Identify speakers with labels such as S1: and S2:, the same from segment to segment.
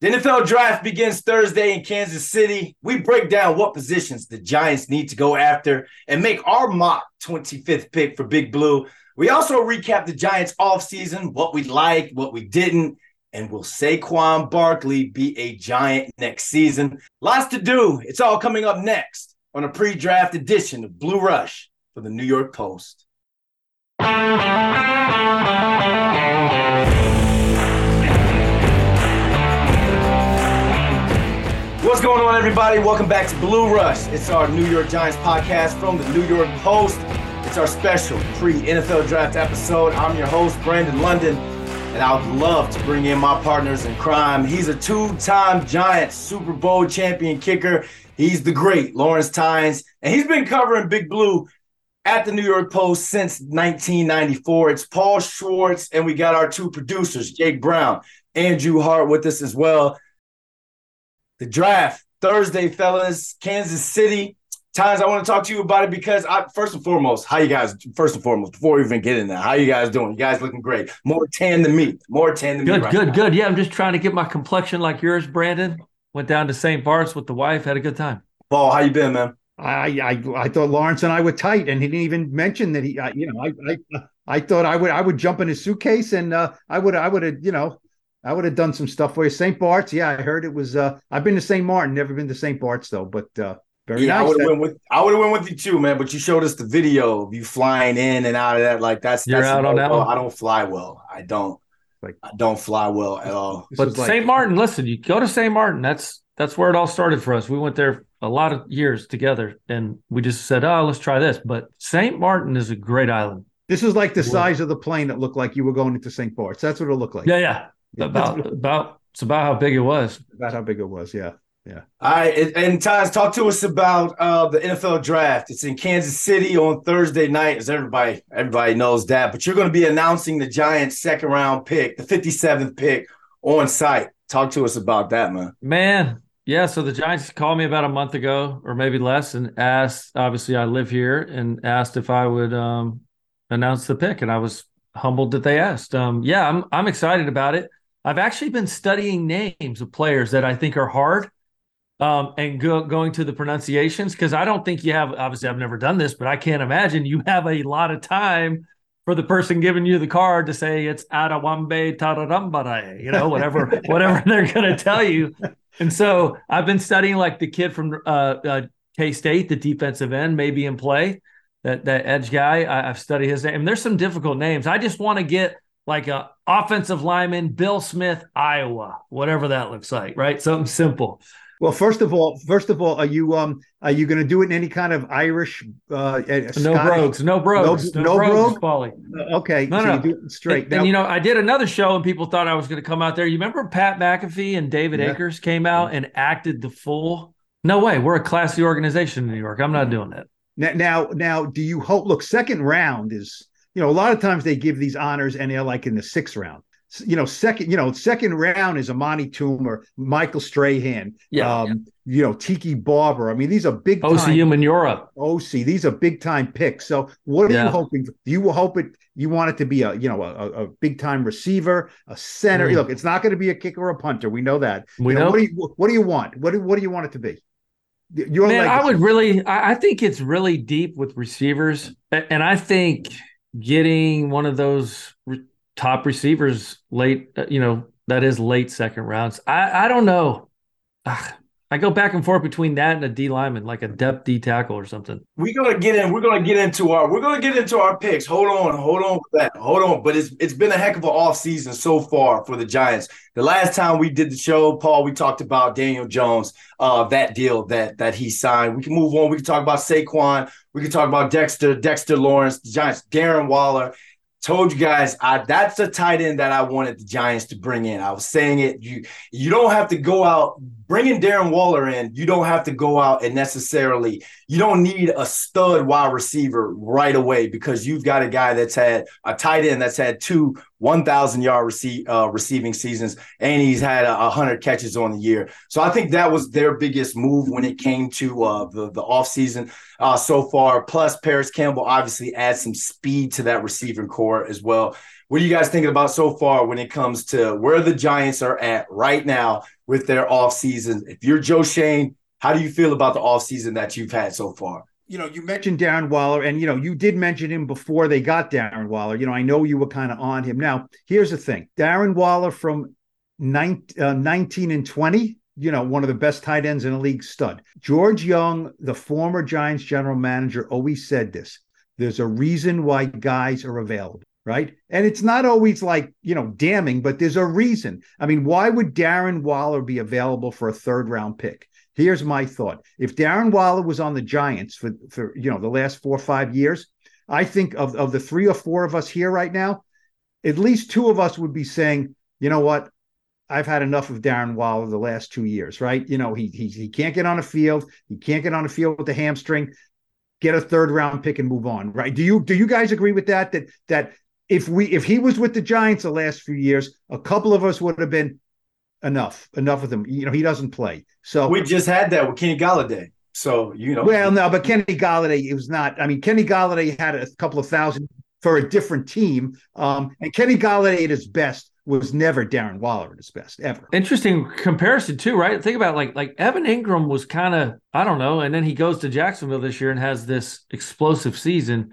S1: The NFL draft begins Thursday in Kansas City. We break down what positions the Giants need to go after and make our mock 25th pick for Big Blue. We also recap the Giants offseason, what we liked, what we didn't, and will Saquon Barkley be a Giant next season? Lots to do. It's all coming up next on a pre draft edition of Blue Rush for the New York Post. What's going on, everybody? Welcome back to Blue Rush. It's our New York Giants podcast from the New York Post. It's our special pre NFL draft episode. I'm your host, Brandon London, and I would love to bring in my partners in crime. He's a two time Giants Super Bowl champion kicker. He's the great Lawrence Tynes, and he's been covering Big Blue at the New York Post since 1994. It's Paul Schwartz, and we got our two producers, Jake Brown, Andrew Hart, with us as well the draft Thursday, fellas. Kansas City. Tynes I want to talk to you about it because I first and foremost, how you guys first and foremost, before we even get in there, how you guys doing? You guys looking great. More tan than me. More tan than
S2: good,
S1: me.
S2: Good, good, good. Yeah, I'm just trying to get my complexion like yours, Brandon. Went down to St. Bart's with the wife, had a good time.
S1: Paul, how you been, man?
S3: I, I I thought Lawrence and I were tight, and he didn't even mention that he. Uh, you know, I, I I thought I would I would jump in his suitcase, and uh, I would I would have you know I would have done some stuff for you. St. Bart's, yeah, I heard it was. uh I've been to St. Martin, never been to St. Bart's though, but uh very
S1: yeah,
S3: nice.
S1: I would have went with I would have went with you too, man. But you showed us the video of you flying in and out of that. Like that's
S2: you're
S1: that's
S2: out on that
S1: well,
S2: one.
S1: I don't fly well. I don't.
S3: Like
S1: I don't fly well at all.
S2: But
S3: like-
S2: St. Martin, listen, you go to St. Martin. That's that's where it all started for us. We went there a lot of years together, and we just said, "Oh, let's try this." But St. Martin is a great island.
S3: This is like the size of the plane that looked like you were going into St. Bart's. That's what it looked like.
S2: Yeah, yeah.
S3: Yeah,
S2: About about it's about how big it was.
S3: about how big it was. Yeah. Yeah.
S1: All right, and, and talk to us about uh, the NFL draft. It's in Kansas City on Thursday night, as everybody everybody knows that. But you're going to be announcing the Giants' second round pick, the 57th pick, on site. Talk to us about that, man.
S2: Man, yeah. So the Giants called me about a month ago, or maybe less, and asked. Obviously, I live here, and asked if I would um, announce the pick, and I was humbled that they asked. Um, yeah, I'm I'm excited about it. I've actually been studying names of players that I think are hard, um, and go, going to the pronunciations because I don't think you have. Obviously, I've never done this, but I can't imagine you have a lot of time for the person giving you the card to say it's Adawambe Tararambare, you know, whatever whatever they're going to tell you. And so I've been studying like the kid from uh, uh, K State, the defensive end, maybe in play. That that edge guy, I, I've studied his name. And There's some difficult names. I just want to get like a offensive lineman, Bill Smith, Iowa, whatever that looks like, right? Something simple.
S3: Well, first of all, first of all, are you um are you going to do it in any kind of Irish? uh
S2: No
S3: Scottish-
S2: brogues, no brogues, no,
S3: no
S2: brogues,
S3: brogue?
S2: Paulie.
S3: Okay,
S2: No,
S3: so
S2: no.
S3: you do it straight.
S2: And, and, you know, I did another show and people thought I was going to come out there. You remember Pat McAfee and David
S3: Yeah.
S2: Akers came out and acted the fool? No way. We're a classy organization in New York. I'm not doing that.
S3: Now, now, now, do you hope? Look, second round is you know a lot of times they give these honors and they're like in the sixth round. You know, second, you know, second round is Amani Toomer, Michael Strahan,
S2: Yeah.
S3: um, you know, Tiki Barber. I mean, these are big time
S2: OCU in Europe.
S3: OC. These are big time picks. So, what are
S2: Yeah.
S3: you hoping? For? Do you hope it? You want it to be a you know a, a- big time receiver, a center.
S2: Mm.
S3: Look, it's not going to be a kicker or a punter. We know that.
S2: We
S3: You
S2: know.
S3: What do you What do you want? What do What do you want it to be? Your
S2: Man, I would really, I, I think it's really deep with receivers. And I think getting one of those re- top receivers late, uh, you know, that is late second rounds. I, I don't know. Ugh, I go back and forth between that and a D lineman, like a depth D tackle or something.
S1: We're gonna get in. We're gonna get into our. We're gonna get into our picks. Hold on, hold on that. Hold on. But it's it's been a heck of an off season so far for the Giants. The last time we did the show, Paul, we talked about Daniel Jones, uh, that deal that that he signed. We can move on. We can talk about Saquon. We can talk about Dexter, Dexter Lawrence, the Giants, Darren Waller. Told you guys, I that's the tight end that I wanted the Giants to bring in. I was saying it. You you don't have to go out bringing Darren Waller in. You don't have to go out and necessarily. You don't need a stud wide receiver right away because you've got a guy that's had a tight end that's had two 1,000 yard receive, uh, receiving seasons and he's had a, a hundred catches on the year. So I think that was their biggest move when it came to uh, the the offseason uh, so far. Plus, Parris Campbell obviously adds some speed to that receiving corps as well. What are you guys thinking about so far when it comes to where the Giants are at right now with their offseason? If you're Joe Schoen, how do you feel about the offseason that you've had so far?
S3: you know, you mentioned Darren Waller, and you know, you did mention him before they got Darren Waller. You know, I know you were kind of on him. Now, here's the thing: Darren Waller from 19, uh, 19 and 20, you know, one of the best tight ends in the league, stud. George Young, the former Giants general manager, always said this: "There's a reason why guys are available." Right. And it's not always like, you know, damning, but there's a reason. I mean, why would Darren Waller be available for a third round pick? Here's my thought. If Darren Waller was on the Giants for, for you know the last four or five years, I think of, of the three or four of us here right now, at least two of us would be saying, you know what? I've had enough of Darren Waller the last two years, right? You know, he he he can't get on a field, he can't get on a field with the hamstring. Get a third round pick and move on, right? Do you do you guys agree with that? That that if we if he was with the Giants the last few years, a couple of us would have been enough, enough with him. You know, he doesn't play. So
S1: we just had that with Kenny Golladay. So you know,
S3: well, no, but Kenny Golladay, it was not. I mean, Kenny Golladay had a couple of thousand for a different team, um, and Kenny Golladay at his best was never Darren Waller at his best ever.
S2: Interesting comparison too, right? Think about like like Evan Engram was kind of I don't know, and then he goes to Jacksonville this year and has this explosive season.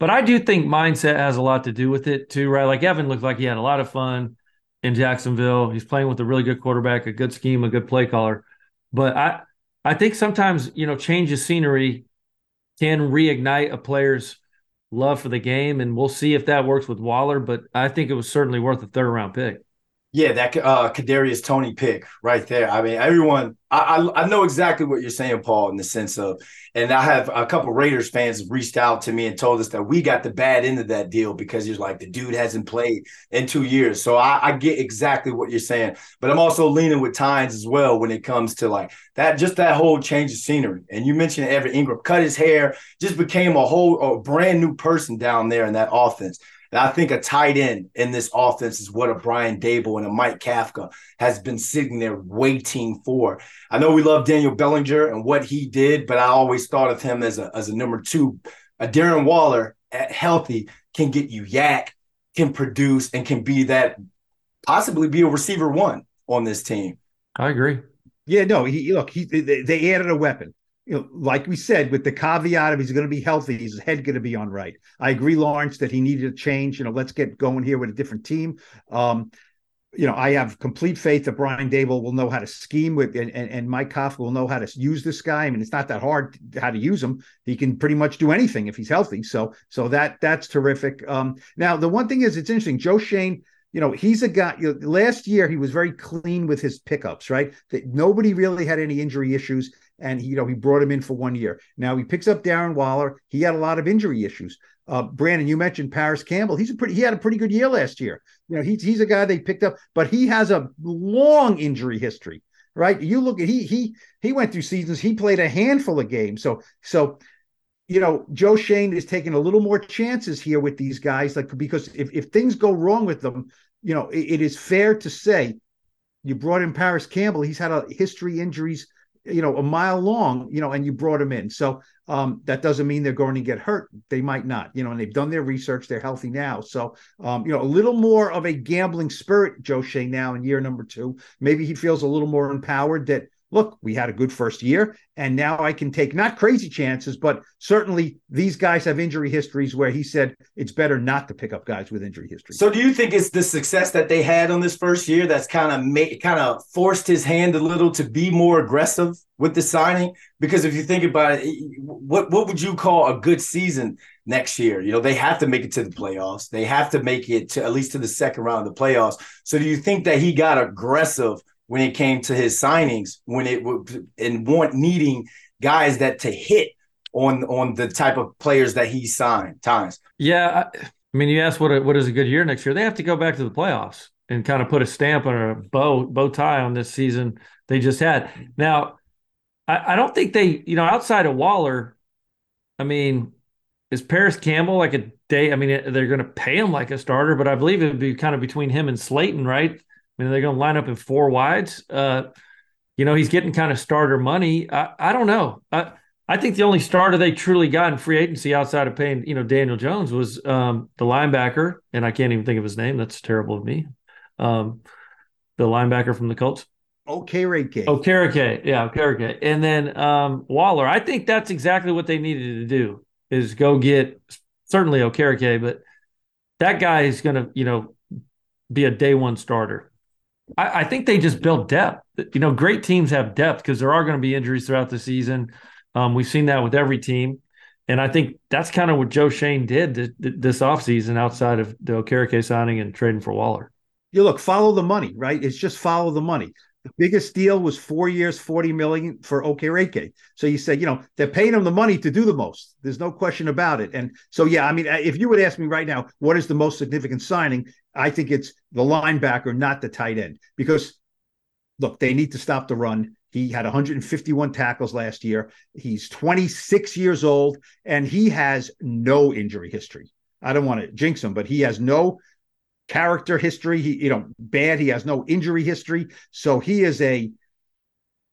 S2: But I do think mindset has a lot to do with it too, right? Like Evan looked like he had a lot of fun in Jacksonville. He's playing with a really good quarterback, a good scheme, a good play caller. But I I think sometimes, you know, change of scenery can reignite a player's love for the game. And we'll see if that works with Waller. But I think it was certainly worth a third round pick.
S1: Yeah, that uh Kadarius Toney pick right there. I mean, everyone, I, I, I know exactly what you're saying, Paul, in the sense of, and I have a couple Raiders fans reached out to me and told us that we got the bad end of that deal because he's like the dude hasn't played in two years. So I, I get exactly what you're saying, but I'm also leaning with Tynes as well when it comes to like that, just that whole change of scenery. And you mentioned Evan Engram cut his hair, just became a whole a brand new person down there in that offense. And I think a tight end in this offense is what a Brian Daboll and a Mike Kafka has been sitting there waiting for. I know we love Daniel Bellinger and what he did, but I always thought of him as a as a number two. A Darren Waller at healthy can get you YAC, can produce, and can be that possibly be a receiver one on this team.
S2: I agree.
S3: Yeah, no, he look, he they, they added a weapon you know, like we said, with the caveat of he's going to be healthy, his head going to be on right. I agree, Lawrence, that he needed a change. You know, let's get going here with a different team. Um, you know, I have complete faith that Brian Daboll will know how to scheme with, and, and, and Mike Kafka will know how to use this guy. I mean, it's not that hard how to use him. He can pretty much do anything if he's healthy. So, so that that's terrific. Um, now, the one thing is, it's interesting. Joe Schoen, you know, he's a guy. You know, last year he was very clean with his pickups, right? That nobody really had any injury issues, and you know he brought him in for one year. Now he picks up Darren Waller. He had a lot of injury issues. Uh, Brandon, you mentioned Parris Campbell. He's a pretty. He had a pretty good year last year. You know, he's he's a guy they picked up, but he has a long injury history, right? You look at he he he went through seasons. He played a handful of games. So so you know, Joe Schoen is taking a little more chances here with these guys, like because if, if things go wrong with them, you know, it, it is fair to say you brought in Parris Campbell. He's had a history injuries, you know, a mile long, you know, and you brought him in. So um, that doesn't mean they're going to get hurt. They might not, you know, and they've done their research. They're healthy now. So, um, you know, a little more of a gambling spirit, Joe Schoen now in year number two. Maybe he feels a little more empowered that look, we had a good first year, and now I can take not crazy chances, but certainly these guys have injury histories where he said it's better not to pick up guys with injury history.
S1: So, do you think it's the success that they had on this first year that's kind of made kind of forced his hand a little to be more aggressive with the signing? Because if you think about it, what what would you call a good season next year? You know, they have to make it to the playoffs. They have to make it to at least to the second round of the playoffs. So, do you think that he got aggressive? When it came to his signings, when it would and want needing guys that to hit on on the type of players that he signed. Tynes.
S2: Yeah, I, I mean, you asked what what is a good year next year? They have to go back to the playoffs and kind of put a stamp on a bow bow tie on this season they just had. Now, I, I don't think they, you know, outside of Waller, I mean, is Parris Campbell like a day? I mean, they're going to pay him like a starter, but I believe it would be kind of between him and Slayton, right? I mean, they're going to line up in four wides. Uh, you know, he's getting kind of starter money. I, I don't know. I, I think the only starter they truly got in free agency outside of paying, you know, Daniel Jones was um, the linebacker, and I can't even think of his name. That's terrible of me. Um, the linebacker from the Colts.
S3: Okereke.
S2: Okereke, yeah, Okereke, and then um, Waller. I think that's exactly what they needed to do is go get certainly Okereke, but that guy is going to, you know, be a day one starter. I, I think they just built depth. You know, great teams have depth because there are going to be injuries throughout the season. Um, we've seen that with every team. And I think that's kind of what Joe Schoen did this, this offseason outside of the Okereke signing and trading for Waller.
S3: You look, follow the money, right? It's just follow the money. The biggest deal was four years, 40 million for Okereke. So you said, you know, they're paying him the money to do the most. There's no question about it. And so, yeah, I mean, if you would ask me right now, what is the most significant signing? I think it's the linebacker, not the tight end. Because look, they need to stop the run. He had 151 tackles last year. He's 26 years old and he has no injury history. I don't want to jinx him, but he has no character history. He, you know, bad. He has no injury history. So he is a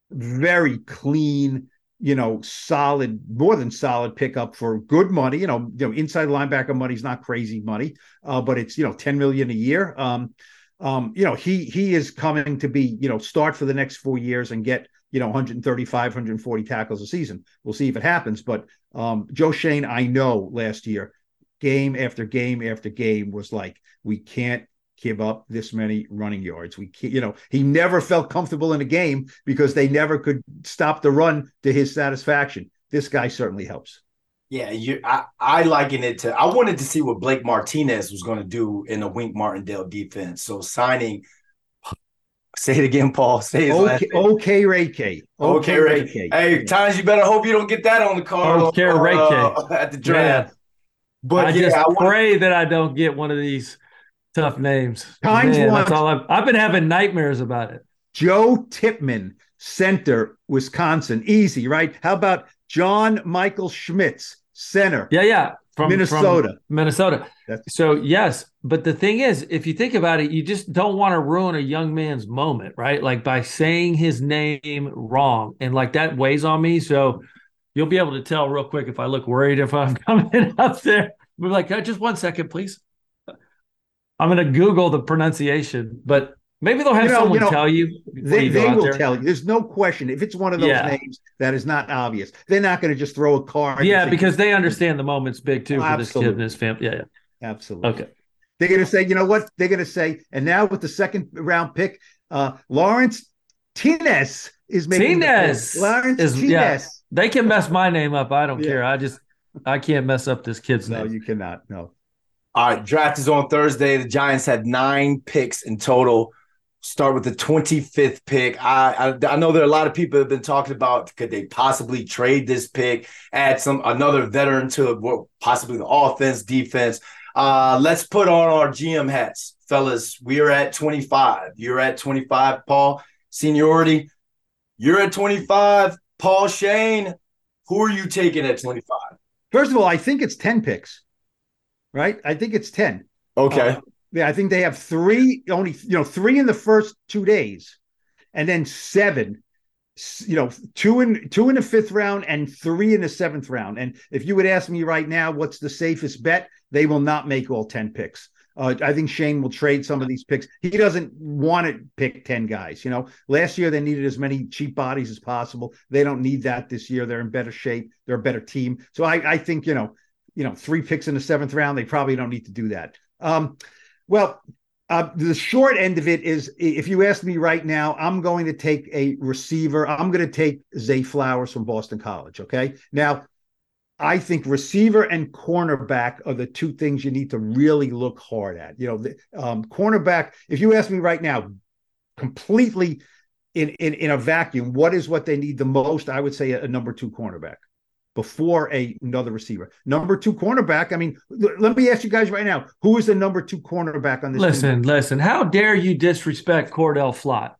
S3: very clean, you know, solid, more than solid pickup for good money. You know, you know, inside linebacker money is not crazy money, uh, but it's you know 10 million a year. Um, um, you know, he he is coming to be, you know, start for the next four years and get, you know, 135, 140 tackles a season. We'll see if it happens. But um, Joe Schoen, I know last year game after game after game was like, we can't give up this many running yards. We can't, you know, he never felt comfortable in a game because they never could stop the run to his satisfaction. This guy certainly helps.
S1: Yeah, you I, I liken it to I wanted to see what Blake Martinez was going to do in the Wink Martindale defense. So signing Say it again, Paul. Say it.
S3: Okay, okay, Ray K.
S1: Okay, Ray K. Hey, Tynes you better hope you don't get that on the card.
S2: Okay, Ray K.
S1: Uh, at the draft.
S2: But I yeah, just I pray that I don't get one of these tough names.
S3: Tynes Man,
S2: that's all I've, I've been having nightmares about it.
S3: Joe Tippmann, center, Wisconsin. Easy, right? How about John Michael Schmitz, center?
S2: Yeah, yeah.
S3: From Minnesota.
S2: From Minnesota. That's- so, yes. But the thing is, if you think about it, you just don't want to ruin a young man's moment, right? Like by saying his name wrong. And like that weighs on me. So, you'll be able to tell real quick if I look worried if I'm coming up there. We're like, uh, just one second, please. I'm going to Google the pronunciation, but maybe they'll have you know, someone you know, tell you.
S3: They,
S2: you
S3: they will
S2: there.
S3: tell you. There's no question. If it's one of those yeah. names that is not obvious, they're not going to just throw a card.
S2: Yeah, because they understand the moment's big too for this kid and his family. Yeah,
S3: yeah. Absolutely.
S2: Okay.
S3: They're going to say, you know what? They're going to say, and now with the second round pick, uh, Lawrence Tines is making
S2: Tines.
S3: Lawrence is, Tines. Yeah.
S2: They can mess my name up. I don't yeah. care. I just I can't mess up this kid's
S3: no,
S2: name.
S3: No, you cannot. No.
S1: All right, draft is on Thursday. The Giants had nine picks in total. Start with the 25th pick. I, I, I know there are a lot of people have been talking about could they possibly trade this pick, add some another veteran to possibly the offense, defense. Uh, let's put on our GM hats, fellas. We are at 25. You're at 25, Paul. Seniority. You're at 25. Paul Schoen. who are you taking at 25?
S3: First of all, I think it's 10 picks, right? I think it's 10.
S1: Okay.
S3: Uh, yeah, I think they have three, only, you know, three in the first two days, and then seven, you know, two in two in the fifth round and three in the seventh round. And if you would ask me right now, what's the safest bet? They will not make all 10 picks. Uh, I think Schoen will trade some of these picks. He doesn't want to pick 10 guys. You know, last year they needed as many cheap bodies as possible. They don't need that this year. They're in better shape. They're a better team. So I, I think, you know, you know, three picks in the seventh round, they probably don't need to do that. Um, well, uh, the short end of it is if you ask me right now, I'm going to take a receiver. I'm going to take Zay Flowers from Boston College. Okay. Now, I think receiver and cornerback are the two things you need to really look hard at. You know, the, um, cornerback. If you ask me right now, completely in, in in a vacuum, what is what they need the most? I would say a, a number two cornerback before a another receiver. Number two cornerback. I mean, l- let me ask you guys right now: who is the number two cornerback on this?
S2: Listen, team? listen. How dare you disrespect Cordell Flott?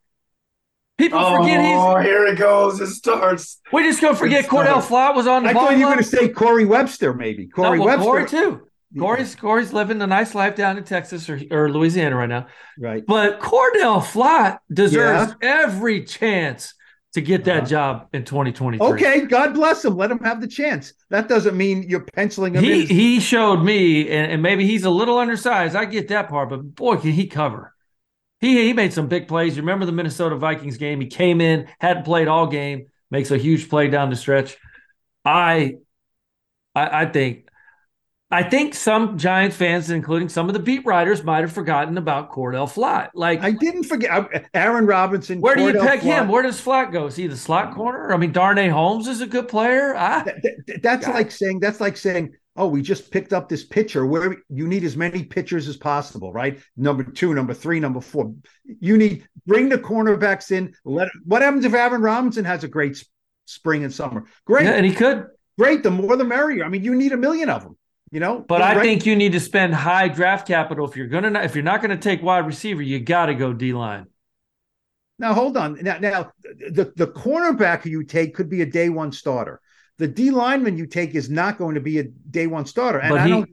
S2: People
S1: oh,
S2: forget he's.
S1: Oh, here it goes. It starts.
S2: We just gonna forget Cordell Flott was on the.
S3: I thought you were going to say Corey Webster, maybe Corey no, well, Webster.
S2: Corey too. Corey's Corey's living a nice life down in Texas or, or Louisiana right now.
S3: Right.
S2: But Cordell Flott deserves yeah. every chance to get that
S3: Uh-huh.
S2: job in 2023.
S3: Okay, God bless him. Let him have the chance. That doesn't mean you're penciling him
S2: He
S3: in.
S2: he showed me, and, and maybe he's a little undersized. I get that part, but boy, can he cover. He he made some big plays. You remember the Minnesota Vikings game? He came in, hadn't played all game, makes a huge play down the stretch. I I, I think I think some Giants fans, including some of the beat writers, might have forgotten about Cordell Flott. Like
S3: I didn't forget uh, Aaron Robinson.
S2: Where do you
S3: Cordell
S2: peg
S3: Flott.
S2: him? Where does Flott go? Is he the slot uh, corner? I mean, Darnay Holmes is a good player. I,
S3: Th- th- that's
S2: God.
S3: like saying that's like saying, oh, we just picked up this pitcher. Where you need as many pitchers as possible, right? Number two, number three, number four. You need bring the cornerbacks in. Let what happens if Aaron Robinson has a great spring and summer? Great,
S2: yeah, and he could.
S3: great. The more the merrier. I mean, you need a million of them. You know,
S2: But I
S3: Right-
S2: think you need to spend high draft capital if you're gonna if you're not gonna take wide receiver. You got to go D line.
S3: Now hold on. Now, now the the cornerback you take could be a day one starter. The D lineman you take is not going to be a day one starter. And I don't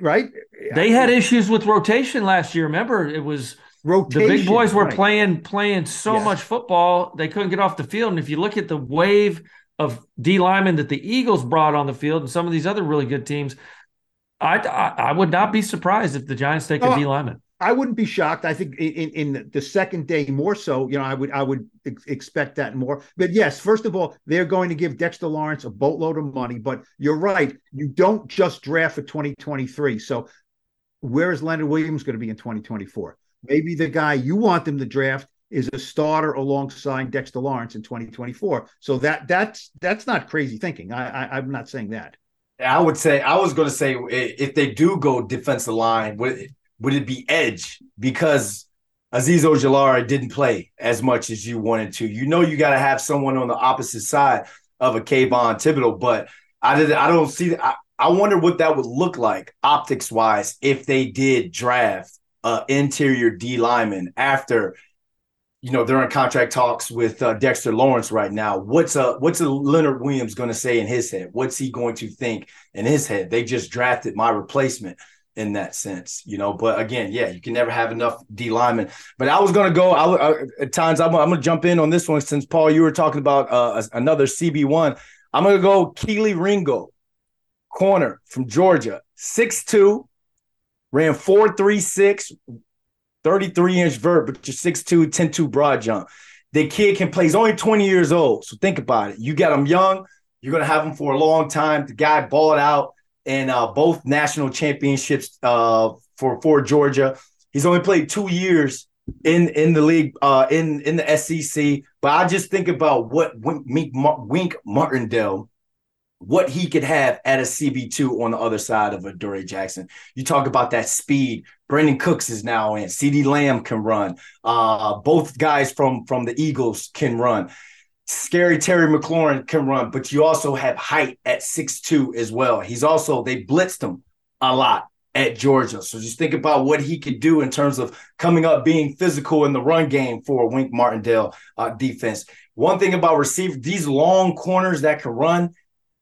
S3: right.
S2: They had issues with rotation last year. Remember, it was
S3: rotation.
S2: the big boys were
S3: right.
S2: playing playing so
S3: Yes.
S2: much football they couldn't get off the field. And if you look at the wave of D linemen that the Eagles brought on the field and some of these other really good teams, I I, I would not be surprised if the Giants take a
S3: Oh,
S2: D lineman.
S3: I wouldn't be shocked. I think in, in in the second day more so. You know, I would I would ex- expect that more. But yes, first of all, they're going to give Dexter Lawrence a boatload of money. But you're right. You don't just draft for 2023. So where is Leonard Williams going to be in 2024? Maybe the guy you want them to draft is a starter alongside Dexter Lawrence in 2024. So that that's that's not crazy thinking. I, I I'm not saying that.
S1: I would say I was going to say if they do go defensive line, would it, would it be edge because Azeez Ojulari didn't play as much as you wanted to. You know, you got to have someone on the opposite side of a Kayvon Thibodeaux, but I did. I don't see. I, I wonder what that would look like optics wise if they did draft uh, interior D lineman after. You know they're in contract talks with uh, Dexter Lawrence right now. What's a what's a Leonard Williams going to say in his head? What's he going to think in his head? They just drafted my replacement in that sense, you know. But again, yeah, you can never have enough D linemen. But I was going to go. I, I, at times I'm, I'm going to jump in on this one since Paul, you were talking about uh, another CB one. I'm going to go Kelee Ringo, corner from Georgia, six two, ran 4.36, 33 inch vert, but you're 6'2", 10'2 broad jump. The kid can play. He's only 20 years old, so think about it. You got him young. You're going to have him for a long time. The guy balled out in uh, both national championships uh, for for Georgia. He's only played two years in in the league uh, in in the SEC. But I just think about what Wink, Wink, Martindale, what he could have at a CB two on the other side of Adoree' Jackson. You talk about that speed. Brandin Cooks is now in. CeeDee Lamb can run. Uh, both guys from from the Eagles can run. Scary Terry McLaurin can run, but you also have height at six two as well. He's also they blitzed him a lot at Georgia. So just think about what he could do in terms of coming up, being physical in the run game for a Wink Martindale uh, defense. One thing about receiver, these long corners that can run,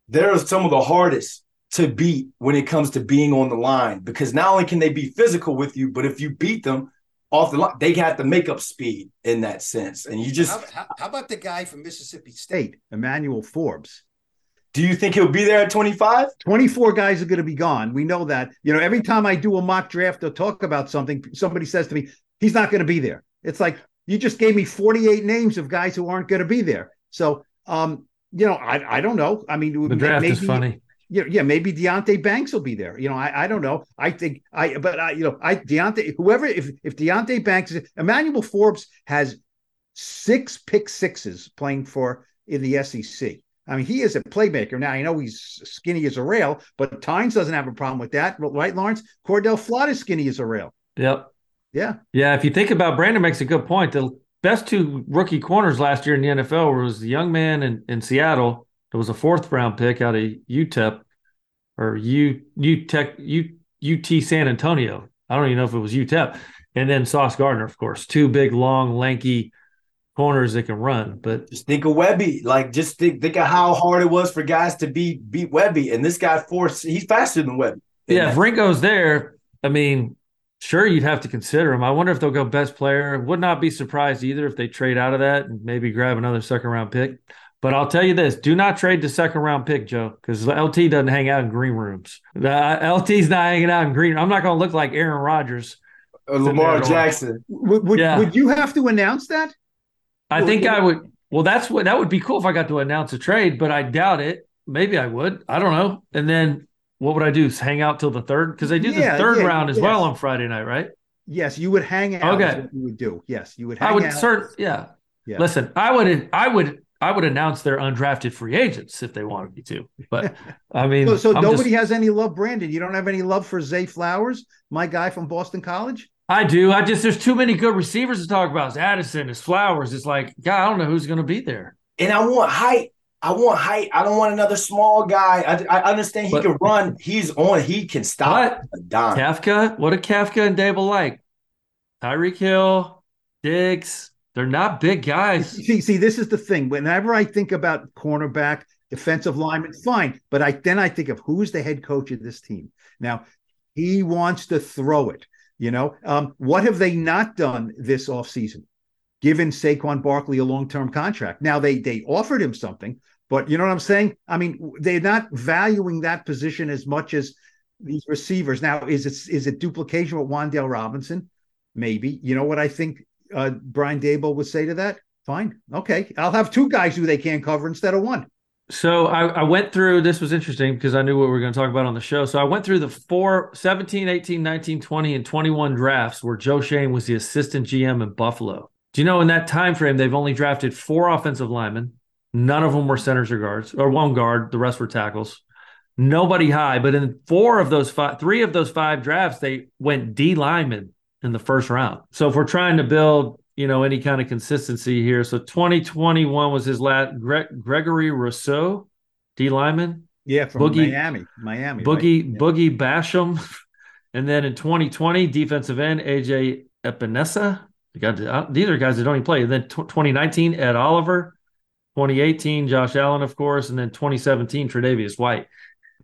S1: they're some of the hardest to beat when it comes to being on the line because not only can they be physical with you, but if you beat them off the line, they have to make up speed in that sense. And you just
S4: How, how, how about the guy from Mississippi State?
S3: State, Emmanuel Forbes.
S1: do you think he'll be there at 25?
S3: 24 guys are going to be gone. We know that. You know, every time I do a mock draft or talk about something, somebody says to me, he's not going to be there. It's like, you just gave me 48 names of guys who aren't going to be there. So, um, you know, I, I don't know. I mean,
S2: The draft
S3: maybe,
S2: is funny.
S3: Yeah, yeah, maybe Deonte Banks will be there. You know, I, I don't know. I think I, but I, you know, I Deonte, whoever, if if Deonte Banks, Emmanuel Forbes has six pick sixes playing for in the SEC. I mean, he is a playmaker. Now I know he's skinny as a rail, but Tynes doesn't have a problem with that, right, Lawrence? Cordell Flott is skinny as a rail.
S2: Yep.
S3: Yeah,
S2: Yeah, if you think about Brandon makes a good point. The best two rookie corners last year in the NFL was the young man in, in Seattle. It was a fourth round pick out of UTEP or U UTEC U, UT San Antonio. I don't even know if it was UTEP. And then Sauce Gardner, of course, two big, long, lanky corners that can run. But
S1: Just think of Webby. Like, just think, think of how hard it was for guys to beat beat Webby. And this guy forced he's faster than Webby.
S2: yeah, if Ringo's there, I mean, sure you'd have to consider him. I wonder if they'll go best player. Would not be surprised either if they trade out of that and maybe grab another second round pick. But I'll tell you this: do not trade the second round pick, Joe, because LT doesn't hang out in green rooms. The, LT's not hanging out in green. I'm not going to look like Aaron Rodgers,
S1: uh, Lamar Jackson.
S3: Would would, yeah. would you have to announce that?
S2: I think I would. Well, that's what that would be cool if I got to announce a trade, but I doubt it. Maybe I would. I don't know. And then what would I do? Hang out till the third? Because they do yeah, the third yeah, round as yes. well on Friday night, right?
S3: Yes, you would hang out.
S2: Okay,
S3: you would do. Yes, you would.
S2: I would cert. Yeah. yeah. Listen, I would. I would. I would announce their undrafted free agents if they wanted me to. But I mean,
S3: so, so nobody just, has any love, Brandon. You don't have any love for Zay Flowers, my guy from Boston College.
S2: I do. I just there's too many good receivers to talk about. It's Addison, it's Flowers. It's like, God, I don't know who's going to be there.
S1: And I want height. I want height. I don't want another small guy. I, I understand he but, can run. He's on. He can stop. What?
S2: Kafka. What a Kafka and Daboll like? Tyreek Hill, Diggs. They're not big guys.
S3: See, see, this is the thing. Whenever I think about cornerback, defensive lineman, fine. But I then I think of who's the head coach of this team. Now, he wants to throw it. You know, um, what have they not done this offseason? Given Saquon Barkley a long-term contract. Now they they offered him something, but you know what I'm saying? I mean, they're not valuing that position as much as these receivers. Now, is it is it duplication with Wan'Dale Robinson? Maybe. You know what I think uh, Brian Daboll would say to that? Fine. Okay. I'll have two guys who they can't cover instead of one.
S2: So I, I, went through this was interesting because I knew what we were going to talk about on the show. So I went through the four 17, 18, 19, 20, and 21 drafts where Joe Schoen was the assistant GM in Buffalo. Do you know in that time frame they've only drafted four offensive linemen? None of them were centers or guards, or one guard, the rest were tackles. Nobody high, but in four of those five, three of those five drafts, they went D lineman in the first round. So if we're trying to build you know any kind of consistency here. So 2021 was his last. Gre- Gregory Rousseau, D lineman.
S3: Yeah, from Boogie, Miami, Miami.
S2: Boogie right? Boogie Basham, and then in 2020 defensive end AJ Epenesa. Got uh, these are guys that don't even play. And then t- 2019 Ed Oliver, 2018 Josh Allen, of course, and then 2017 Tre'Davious White.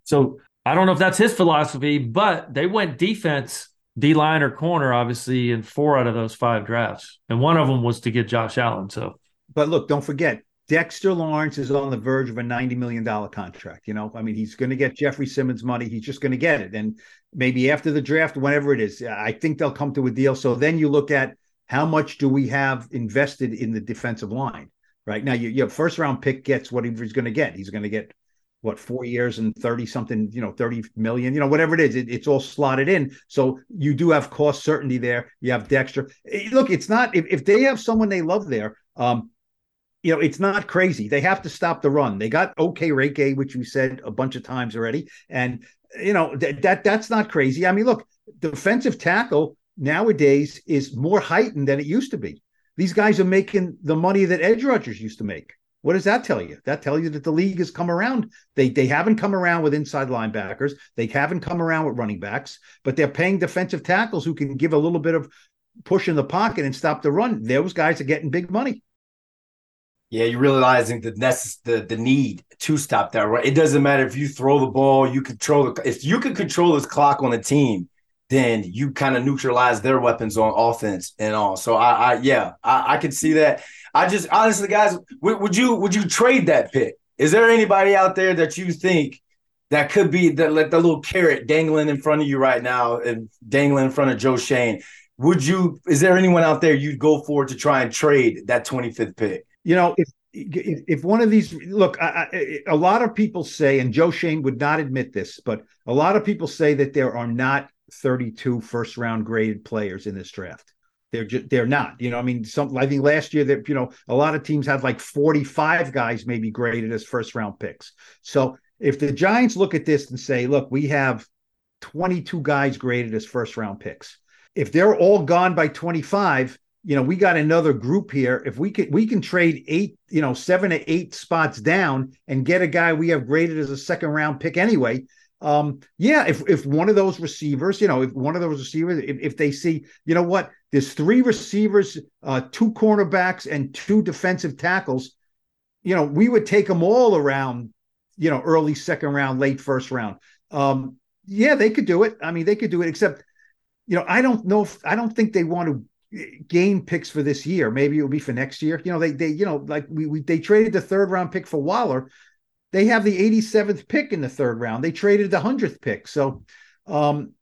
S2: So I don't know if that's his philosophy, but they went defense D line or corner, obviously, in four out of those five drafts. And one of them was to get Josh Allen. So,
S3: but look, don't forget, Dexter Lawrence is on the verge of a $90 million contract. You know, I mean, he's going to get Jeffrey Simmons money. He's just going to get it. And maybe after the draft, whenever it is, I think they'll come to a deal. So then you look at how much do we have invested in the defensive line? Right? Now, your first round pick gets what he's going to get. He's going to get what four years and 30 something you know 30 million you know whatever it is. It, it's all slotted in. So you do have cost certainty there. You have dexter. Eh, look it's not if, if they have someone they love there um you know it's not crazy. They have to stop the run. They got Okereke which we said a bunch of times already. And you know th- that that's not crazy. I mean look defensive tackle nowadays is more heightened than it used to be these guys are making the money that edge rushers used to make what does that tell you? That tells you that the league has come around. They they haven't come around with inside linebackers. They haven't come around with running backs, but they're paying defensive tackles who can give a little bit of push in the pocket and stop the run. Those guys are getting big money.
S1: Yeah, you're realizing the necess- the the need to stop that run. It doesn't matter if you throw the ball, you control the if you can control this clock on a team, then you kind of neutralize their weapons on offense and all. So I, I yeah, I, I can see that. I just honestly, guys, would, would you would you trade that pick? Is there anybody out there that you think that could be that like the little carrot dangling in front of you right now and dangling in front of Joe Schoen? Would you? Is there anyone out there you'd go for to try and trade that 25th pick?
S3: You know, if if, if one of these look, I, I, a lot of people say, and Joe Schoen would not admit this, but a lot of people say that there are not 32 first round graded players in this draft. They're just they're not. You know, I mean, some I think last year that you know a lot of teams had like 45 guys maybe graded as first round picks. So if the Giants look at this and say, look, we have 22 guys graded as first round picks. If they're all gone by 25, you know, we got another group here. If we can we can trade eight, you know, seven to eight spots down and get a guy we have graded as a second round pick anyway, um, yeah, if if one of those receivers, you know, if one of those receivers, if, if they see, you know what, there's three receivers, uh, two cornerbacks, and two defensive tackles, you know, we would take them all around, you know, early second round, late first round. Um, yeah, they could do it. I mean, they could do it, except you know, I don't know if I don't think they want to gain picks for this year. Maybe it'll be for next year. You know, they they you know like we, we they traded the third round pick for Waller. They have the 87th pick in the third round. They traded the hundredth pick. So, um,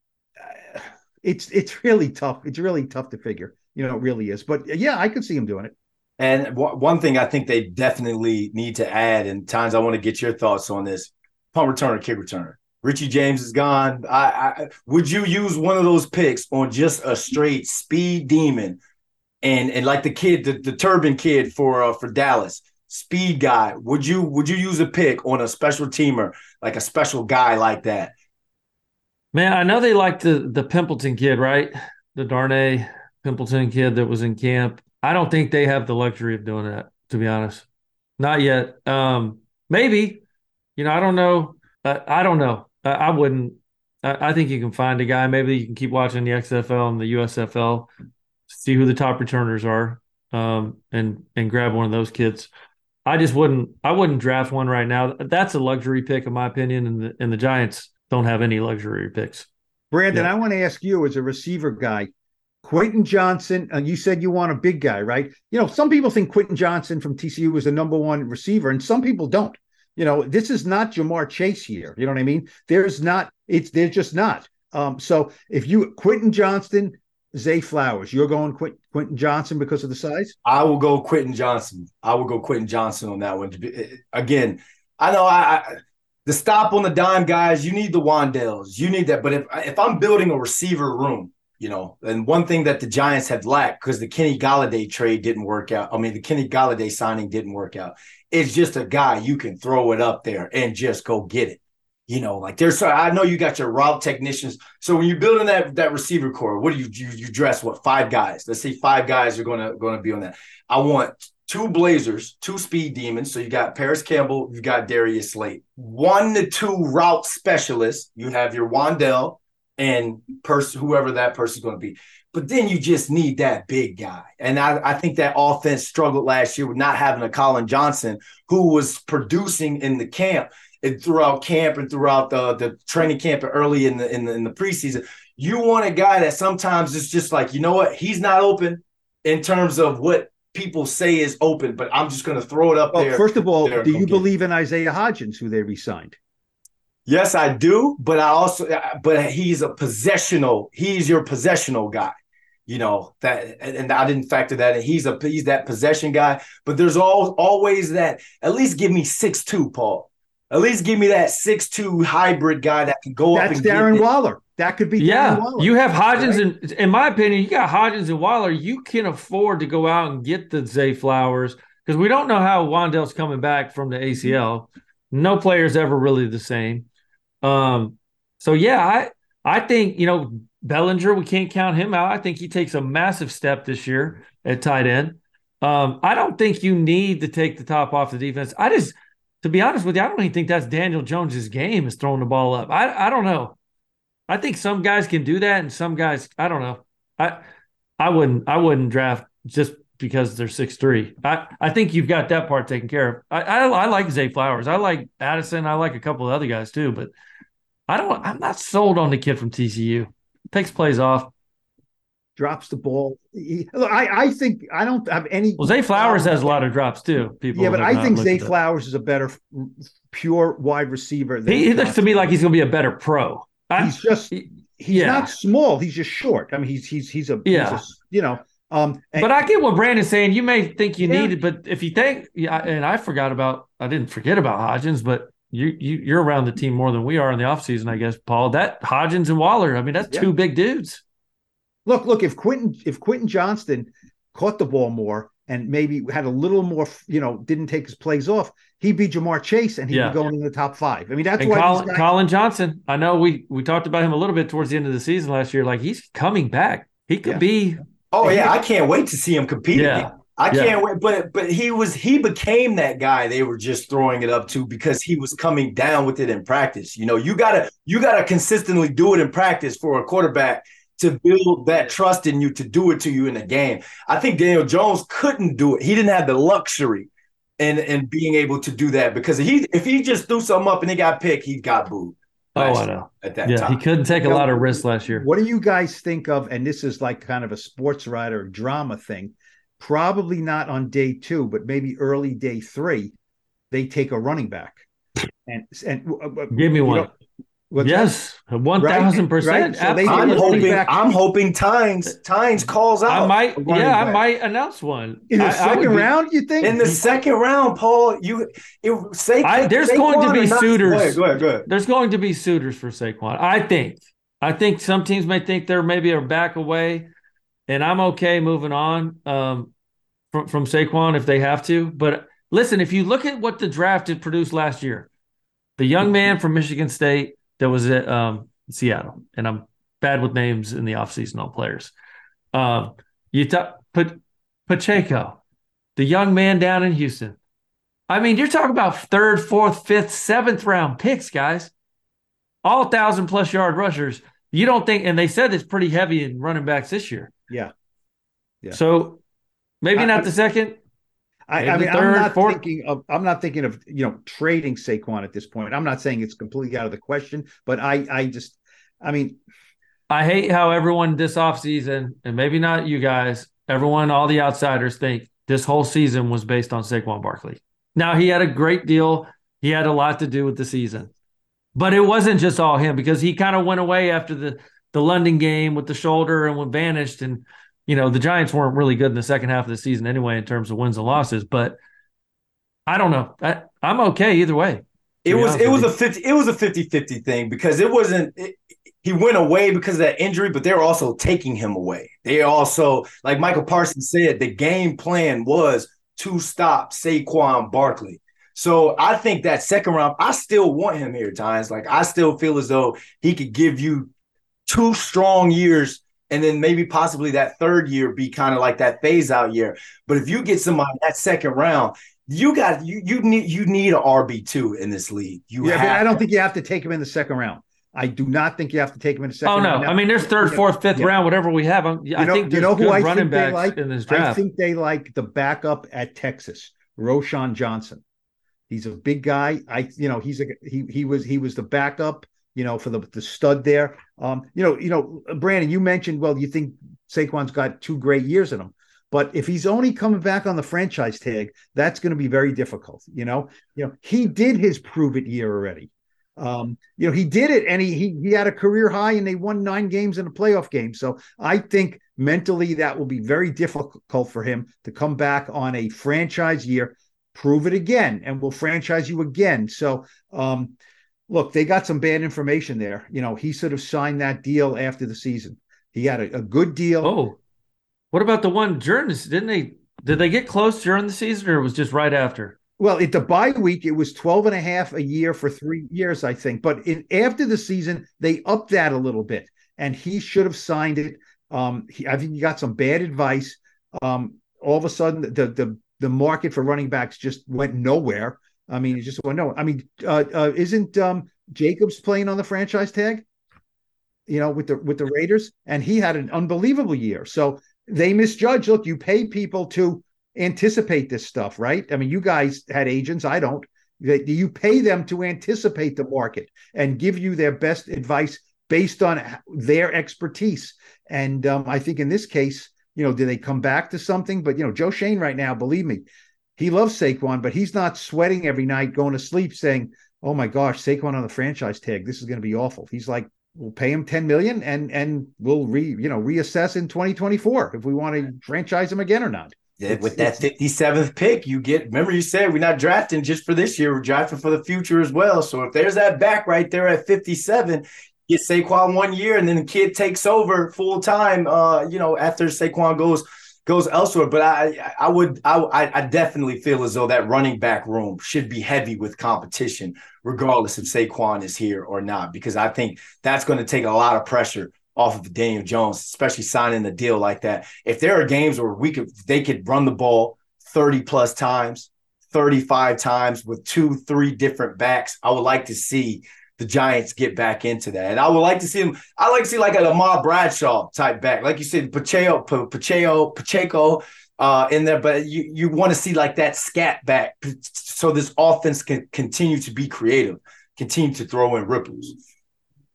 S3: it's it's really tough. It's really tough to figure. You know, it really is. But yeah, I could see him doing it.
S1: And w- one thing I think they definitely need to add, and Tynes I want to get your thoughts on this: punt returner, kick returner. Richie James is gone. I, I, would you use one of those picks on just a straight speed demon, and and like the kid, the, the Turpin kid for uh, for Dallas, speed guy? Would you would you use a pick on a special teamer like a special guy like that?
S2: Man, I know they like the the Pimpleton kid, right? The Darnay Pimpleton kid that was in camp. I don't think they have the luxury of doing that, to be honest. Not yet. Um, maybe. You know, I don't know. Uh, I don't know. I, I wouldn't. I, I, think you can find a guy. Maybe you can keep watching the XFL and the USFL, see who the top returners are, um, and and grab one of those kids. I just wouldn't. I wouldn't draft one right now. That's a luxury pick, in my opinion, and the and the Giants don't have any luxury picks.
S3: Brandon, yeah. I want to ask you as a receiver guy, Quentin Johnston, and you said you want a big guy, right? You know, some people think Quentin Johnston from TCU was the number one receiver, and some people don't. You know, this is not Ja'Marr Chase here. You know what I mean? There's not, it's they're just not. Um, so if you Quentin Johnston, Zay Flowers, you're going Quint, Quentin Johnston because of the size?
S1: I will go Quentin Johnston. I will go Quentin Johnston on that one. Again, I know I, I the stop on the dime guys, you need the Wan'Dales. You need that. But if if I'm building a receiver room, you know, and one thing that the Giants have lacked because the Kenny Golladay trade didn't work out. I mean, the Kenny Golladay signing didn't work out. It's just a guy you can throw it up there and just go get it. You know, like there's I know you got your route technicians. So when you're building that that receiver corps, what do you you, you dress what five guys? Let's say five guys are gonna gonna be on that. I want two Blazers, two speed demons. So you got Parris Campbell, you got Darius Slate. One to two route specialists. You have your Wan'Dale, and person whoever that person's to be. But then you just need that big guy. And I, I think that offense struggled last year with not having a Collin Johnson who was producing in the camp and throughout camp and throughout the, the training camp early in the, in the in the preseason. You want a guy that sometimes is just like, you know what, he's not open in terms of what people say is open, but I'm just going to throw it up well, there.
S3: First of all, do you believe in Isaiah Hodgins, who they resigned?
S1: Yes, I do, but I also but he's a possessional. He's your possessional guy. You know that, and I didn't factor that in. He's a he's that possession guy. But there's all always that. At least give me six two, Paul. At least give me that six two hybrid guy that can go
S3: That's
S1: up.
S3: That's Darren Waller. That could be
S2: yeah.
S3: Waller,
S2: you have Hodgins, right? and in my opinion, you got Hodgins and Waller. You can afford to go out and get the Zay Flowers because we don't know how Wan'Dale's coming back from the ACL. No player's ever really the same. Um, so yeah, I I think you know Bellinger, we can't count him out. I think he takes a massive step this year at tight end. Um, I don't think you need to take the top off the defense. I just, to be honest with you, I don't even think that's Daniel Jones's game is throwing the ball up. I I don't know. I think some guys can do that, and some guys I don't know. I I wouldn't I wouldn't draft just because they're six three. I, I think you've got that part taken care of. I, I, I like Zay Flowers. I like Addison. I like a couple of other guys too, but I don't. I'm not sold on the kid from TCU. Takes plays off,
S3: drops the ball. He, look, I I think I don't have any.
S2: Well, Zay Flowers has a lot of drops too. People,
S3: yeah, but I think Zay Flowers is a better pure wide receiver.
S2: he, he looks to me like he's going to be a better pro.
S3: I, he's just he's yeah. not small. He's just short. I mean, he's he's he's a
S2: yeah.
S3: He's a, you know. Um,
S2: and, but I get what Brandon's saying. You may think you yeah. need it, but if you think, yeah, and I forgot about, I didn't forget about Hodgins, but you, you you're around the team more than we are in the offseason, I guess, Paul. That Hodgins and Waller, I mean, that's yeah. two big dudes.
S3: Look, look, if Quentin if Quentin Johnston caught the ball more and maybe had a little more, you know, didn't take his plays off, he'd be Ja'Marr Chase and he'd yeah. be going in the top five. I mean, that's
S2: and
S3: why
S2: Collin, guys- Collin Johnson. I know we we talked about him a little bit towards the end of the season last year. Like he's coming back. He could yeah. be.
S1: Oh yeah, I can't wait to see him compete. Yeah. I can't wait, but but he was he became that guy they were just throwing it up to because he was coming down with it in practice. You know, you gotta you gotta consistently do it in practice for a quarterback to build that trust in you to do it to you in the game. I think Daniel Jones couldn't do it. He didn't have the luxury and and being able to do that because he if he just threw something up and he got picked, he got booed.
S2: Oh, I know.
S1: At that
S2: Yeah,
S1: time.
S2: he couldn't take a
S3: Now,
S2: lot of risks last year.
S3: What do you guys think of? And this is like kind of a sports writer drama thing. Probably not on day two, but maybe early day three, they take a running back. And and
S2: Give me one.
S3: know, what's that?
S2: yes, one thousand percent.
S3: Right? So
S1: I'm hoping.
S3: back-
S1: I'm hoping Tynes Tynes calls out
S2: I might,
S3: a running
S2: yeah, I might announce one
S3: in the
S2: I- I would
S3: second
S2: be-
S3: round. You think
S1: in the second round, Paul. You it, say
S2: I- there's
S1: Saquon
S2: going to be suitors.
S1: Go ahead. Go ahead. Go ahead.
S2: There's going to be suitors for Saquon. I think. I think some teams may think they're maybe a back away, and I'm okay moving on um, from from Saquon if they have to. But listen, if you look at what the draft had produced last year, the young man from Michigan State that was at um, Seattle, and I'm bad with names in the offseason on players. Um, you talk put Pacheco, the young man down in Houston. I mean, you're talking about third, fourth, fifth, seventh round picks, guys. All thousand plus yard rushers. You don't think, and they said it's pretty heavy in running backs this year.
S3: Yeah. Yeah.
S2: So maybe
S3: I-
S2: not the second.
S3: I, I mean,
S2: third,
S3: I'm not
S2: fourth.
S3: thinking of. I'm not thinking of you know trading Saquon at this point. I'm not saying it's completely out of the question, but I, I just, I mean,
S2: I hate how everyone this offseason, and maybe not you guys, everyone, all the outsiders think this whole season was based on Saquon Barkley. Now, he had a great deal. He had a lot to do with the season. But it wasn't just all him because he kind of went away after the, the London game with the shoulder and went vanished. And, you know, the Giants weren't really good in the second half of the season anyway in terms of wins and losses. But I don't know. I, I'm okay either way.
S1: It was it was
S2: you.
S1: a 50 it was a 50-50 thing because it wasn't it, he went away because of that injury, but they were also taking him away. They also, like Micah Parsons said, the game plan was to stop Saquon Barkley. So I think that second round, I still want him here, Tynes. Like I still feel as though he could give you two strong years and then maybe possibly that third year be kind of like that phase out year. But if you get somebody that second round, you got you you need you need an RB two in this league. You
S3: yeah,
S1: have
S3: I don't think you have to take him in the second round. I do not think you have to take him in the second.
S2: Oh no!
S3: Now,
S2: I mean, there's third, fourth, fifth
S3: Yeah.
S2: round, whatever we have. Um, I'm, I
S3: know-
S2: think
S3: you know who I
S2: running
S3: think they like?
S2: in this
S3: I think they like the backup at Texas, Roschon Johnson. He's a big guy. I, you know, he's a he he was he was the backup, you know, for the the stud there. Um, you know, you know, Brandon, you mentioned, well, you think Saquon's got two great years in him. But if he's only coming back on the franchise tag, that's going to be very difficult. You know, you know, he did his prove it year already. Um, you know, he did it and he, he he had a career high and they won nine games in a playoff game. So I think mentally that will be very difficult for him to come back on a franchise year, prove it again, and we'll franchise you again. So um, look, they got some bad information there. You know, he should have signed that deal after the season. He had a, a good deal.
S2: Oh, what about the one during this? Didn't they? Did they get close during the season, or it was just right after?
S3: Well, at the bye week, it was 12 and a half a year for three years, I think. But in, after the season, they upped that a little bit, and he should have signed it. Um, he, I think he got some bad advice. Um, all of a sudden, the the the market for running backs just went nowhere. I mean, it just went no. I mean, uh, uh, isn't um, Jacobs playing on the franchise tag? You know, with the with the Raiders, and he had an unbelievable year. So they misjudge. Look, you pay people to anticipate this stuff, right? I mean, you guys had agents. I don't. That you pay them to anticipate the market and give you their best advice based on their expertise. And um, I think in this case, you know, do they come back to something? But you know, Joe Schoen right now, believe me, he loves Saquon, but he's not sweating every night going to sleep saying, "Oh my gosh, Saquon on the franchise tag. This is going to be awful." He's like, "We'll pay him ten million, and and we'll re you know reassess in twenty twenty four if we want to franchise him again or not." It's-
S1: with that 57th pick, you get. Remember, you said we're not drafting just for this year; we're drafting for the future as well. So if there's that back right there at 57, get Saquon one year, and then the kid takes over full time. Uh, you know, after Saquon goes goes elsewhere. But I, I would, I, I definitely feel as though that running back room should be heavy with competition, regardless if Saquon is here or not, because I think that's going to take a lot of pressure off of Daniel Jones, especially signing a deal like that. If there are games where we could they could run the ball 30 plus times, 35 times with two, three different backs, I would like to see the Giants get back into that. And I would like to see them, I like to see like a Lamar Bradshaw type back. Like you said, Pacheco, Pacheco, Pacheco uh, in there, but you you want to see like that scat back so this offense can continue to be creative, continue to throw in ripples.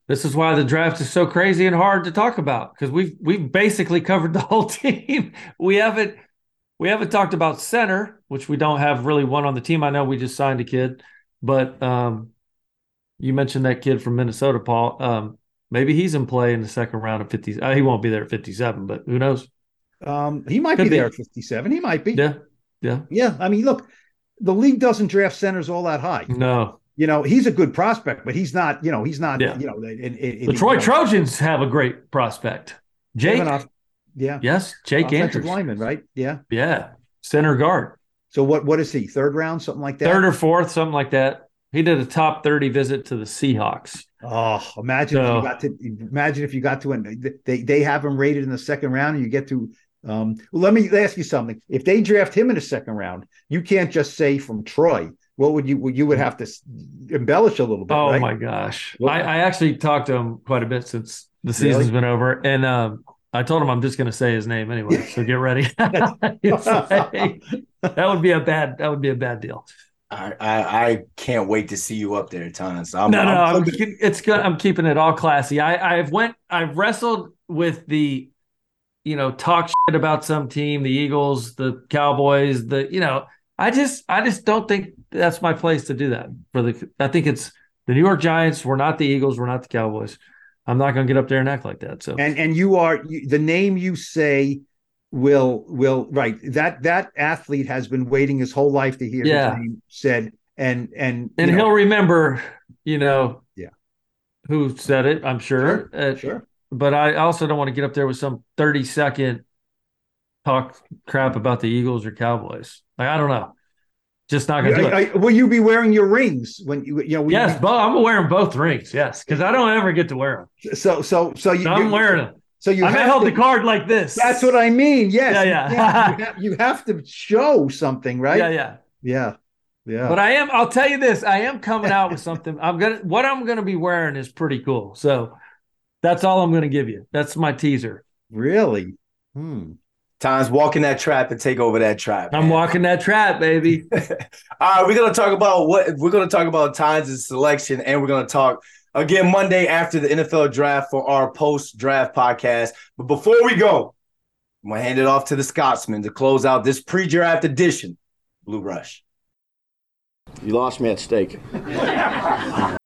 S2: This is why the draft is so crazy and hard to talk about because we've we've basically covered the whole team. We haven't we haven't talked about center, which we don't have really one on the team. I know we just signed a kid, but um, you mentioned that kid from Minnesota, Paul. Um, maybe he's in play in the second round of 50. Uh, he won't be there at 57, but who knows?
S3: Um, he might be
S2: be.
S3: there at 57. He might be.
S2: Yeah. Yeah.
S3: Yeah. I mean, look, the league doesn't draft centers all that high.
S2: No.
S3: You know, he's a good prospect, but he's not, you know, he's not,
S2: Yeah.
S3: you know, in, in, in-
S2: The Troy Trojans have a great prospect. Jake.
S3: off- yeah.
S2: Yes. Jake Andrews.
S3: lineman, right? Yeah.
S2: Yeah. Center guard.
S3: So what what is he? Third round, something like that?
S2: Third or fourth, something like that. He did a top 30 visit to the Seahawks.
S3: Oh, imagine if you got to imagine if you got to an they they have him rated in the second round and you get to um well, let me ask you something. If they draft him in the second round, you can't just say from Troy. What would you you would have to embellish a little bit,
S2: Oh
S3: right?
S2: my gosh. I, I actually talked to him quite a bit since the season's been over. And um, I told him I'm just going to say his name anyway. So get ready. Like, that would be a bad, that would be a bad deal.
S1: I, I I can't wait to see you up there, Tynes. I'm,
S2: no, no,
S1: I'm
S2: I'm, it's good. I'm keeping it all classy. I, I've went, I've wrestled with the, you know, talk shit about some team, the Eagles, the Cowboys, the, you know, I just, I just don't think that's my place to do that for the, I think it's the New York Giants. We're not the Eagles. We're not the Cowboys. I'm not going to get up there and act like that. So
S3: And and you are you, the name you say will will right that that athlete has been waiting his whole life to hear
S2: Yeah.
S3: his name said and and
S2: and
S3: know,
S2: he'll remember, you know,
S3: Yeah.
S2: who said it. I'm sure. Uh,
S3: sure
S2: But I also don't want to get up there with some 30 second talk crap about the Eagles or Cowboys. Like I don't know, just not gonna do it.
S3: I- I- will you be wearing your rings when you you know you
S2: yes,
S3: be-
S2: but I'm wearing both rings. Yes, because I don't ever get to wear them
S3: so so so you
S2: them. I'm
S3: you-
S2: wearing them.
S3: So you
S2: I may
S3: have
S2: hold
S3: to-
S2: the card like this.
S3: That's what I mean. Yes.
S2: Yeah,
S3: you
S2: yeah.
S3: You, have, you have to show something, right?
S2: Yeah, yeah.
S3: Yeah. Yeah.
S2: But I am. I'll tell you this. I am coming out with something. I'm gonna. What I'm gonna be wearing is pretty cool. So that's all I'm gonna give you. That's my teaser.
S3: really? Hmm.
S1: Tynes walking that trap and take over that trap.
S2: I'm
S1: man.
S2: walking that trap, baby.
S1: All right, we're gonna talk about what we're gonna talk about Tynes' selection, and we're gonna talk again Monday after the NFL draft for our post-draft podcast. But before we go, I'm gonna hand it off to the Scotsman to close out this pre-draft edition, Blue Rush.
S5: You lost me at stake.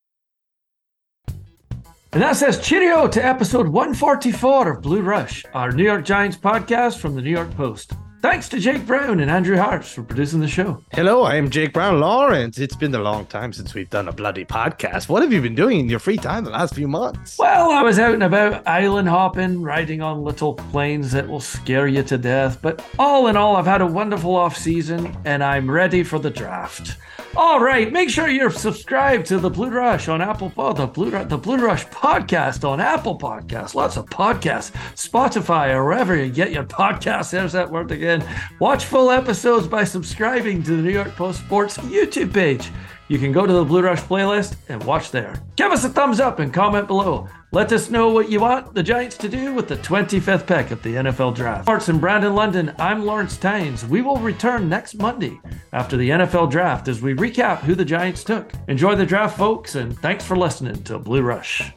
S2: And that says cheerio to episode 144 of Blue Rush, our New York Giants podcast from the New York Post. Thanks to Jake Brown and Andrew Harps for producing the show.
S6: Hello, I am Jake Brown Lawrence. It's been a long time since we've done a bloody podcast. What have you been doing in your free time the last few months?
S2: Well, I was out and about island hopping, riding on little planes that will scare you to death. But all in all, I've had a wonderful off season and I'm ready for the draft. All right, make sure you're subscribed to the Blue Rush on Apple oh, the Blue Ru- the Blue Rush podcast on Apple Podcasts. Lots of podcasts, Spotify, or wherever you get your podcasts. There's that word again. Watch full episodes by subscribing to the New York Post Sports YouTube page. You can go to the Blue Rush playlist and watch there. Give us a thumbs up and comment below. Let us know what you want the Giants to do with the 25th pick of the NFL Draft. Arts in Brandon, London, I'm Lawrence Tynes. We will return next Monday after the NFL Draft as we recap who the Giants took. Enjoy the draft, folks, and thanks for listening to Blue Rush.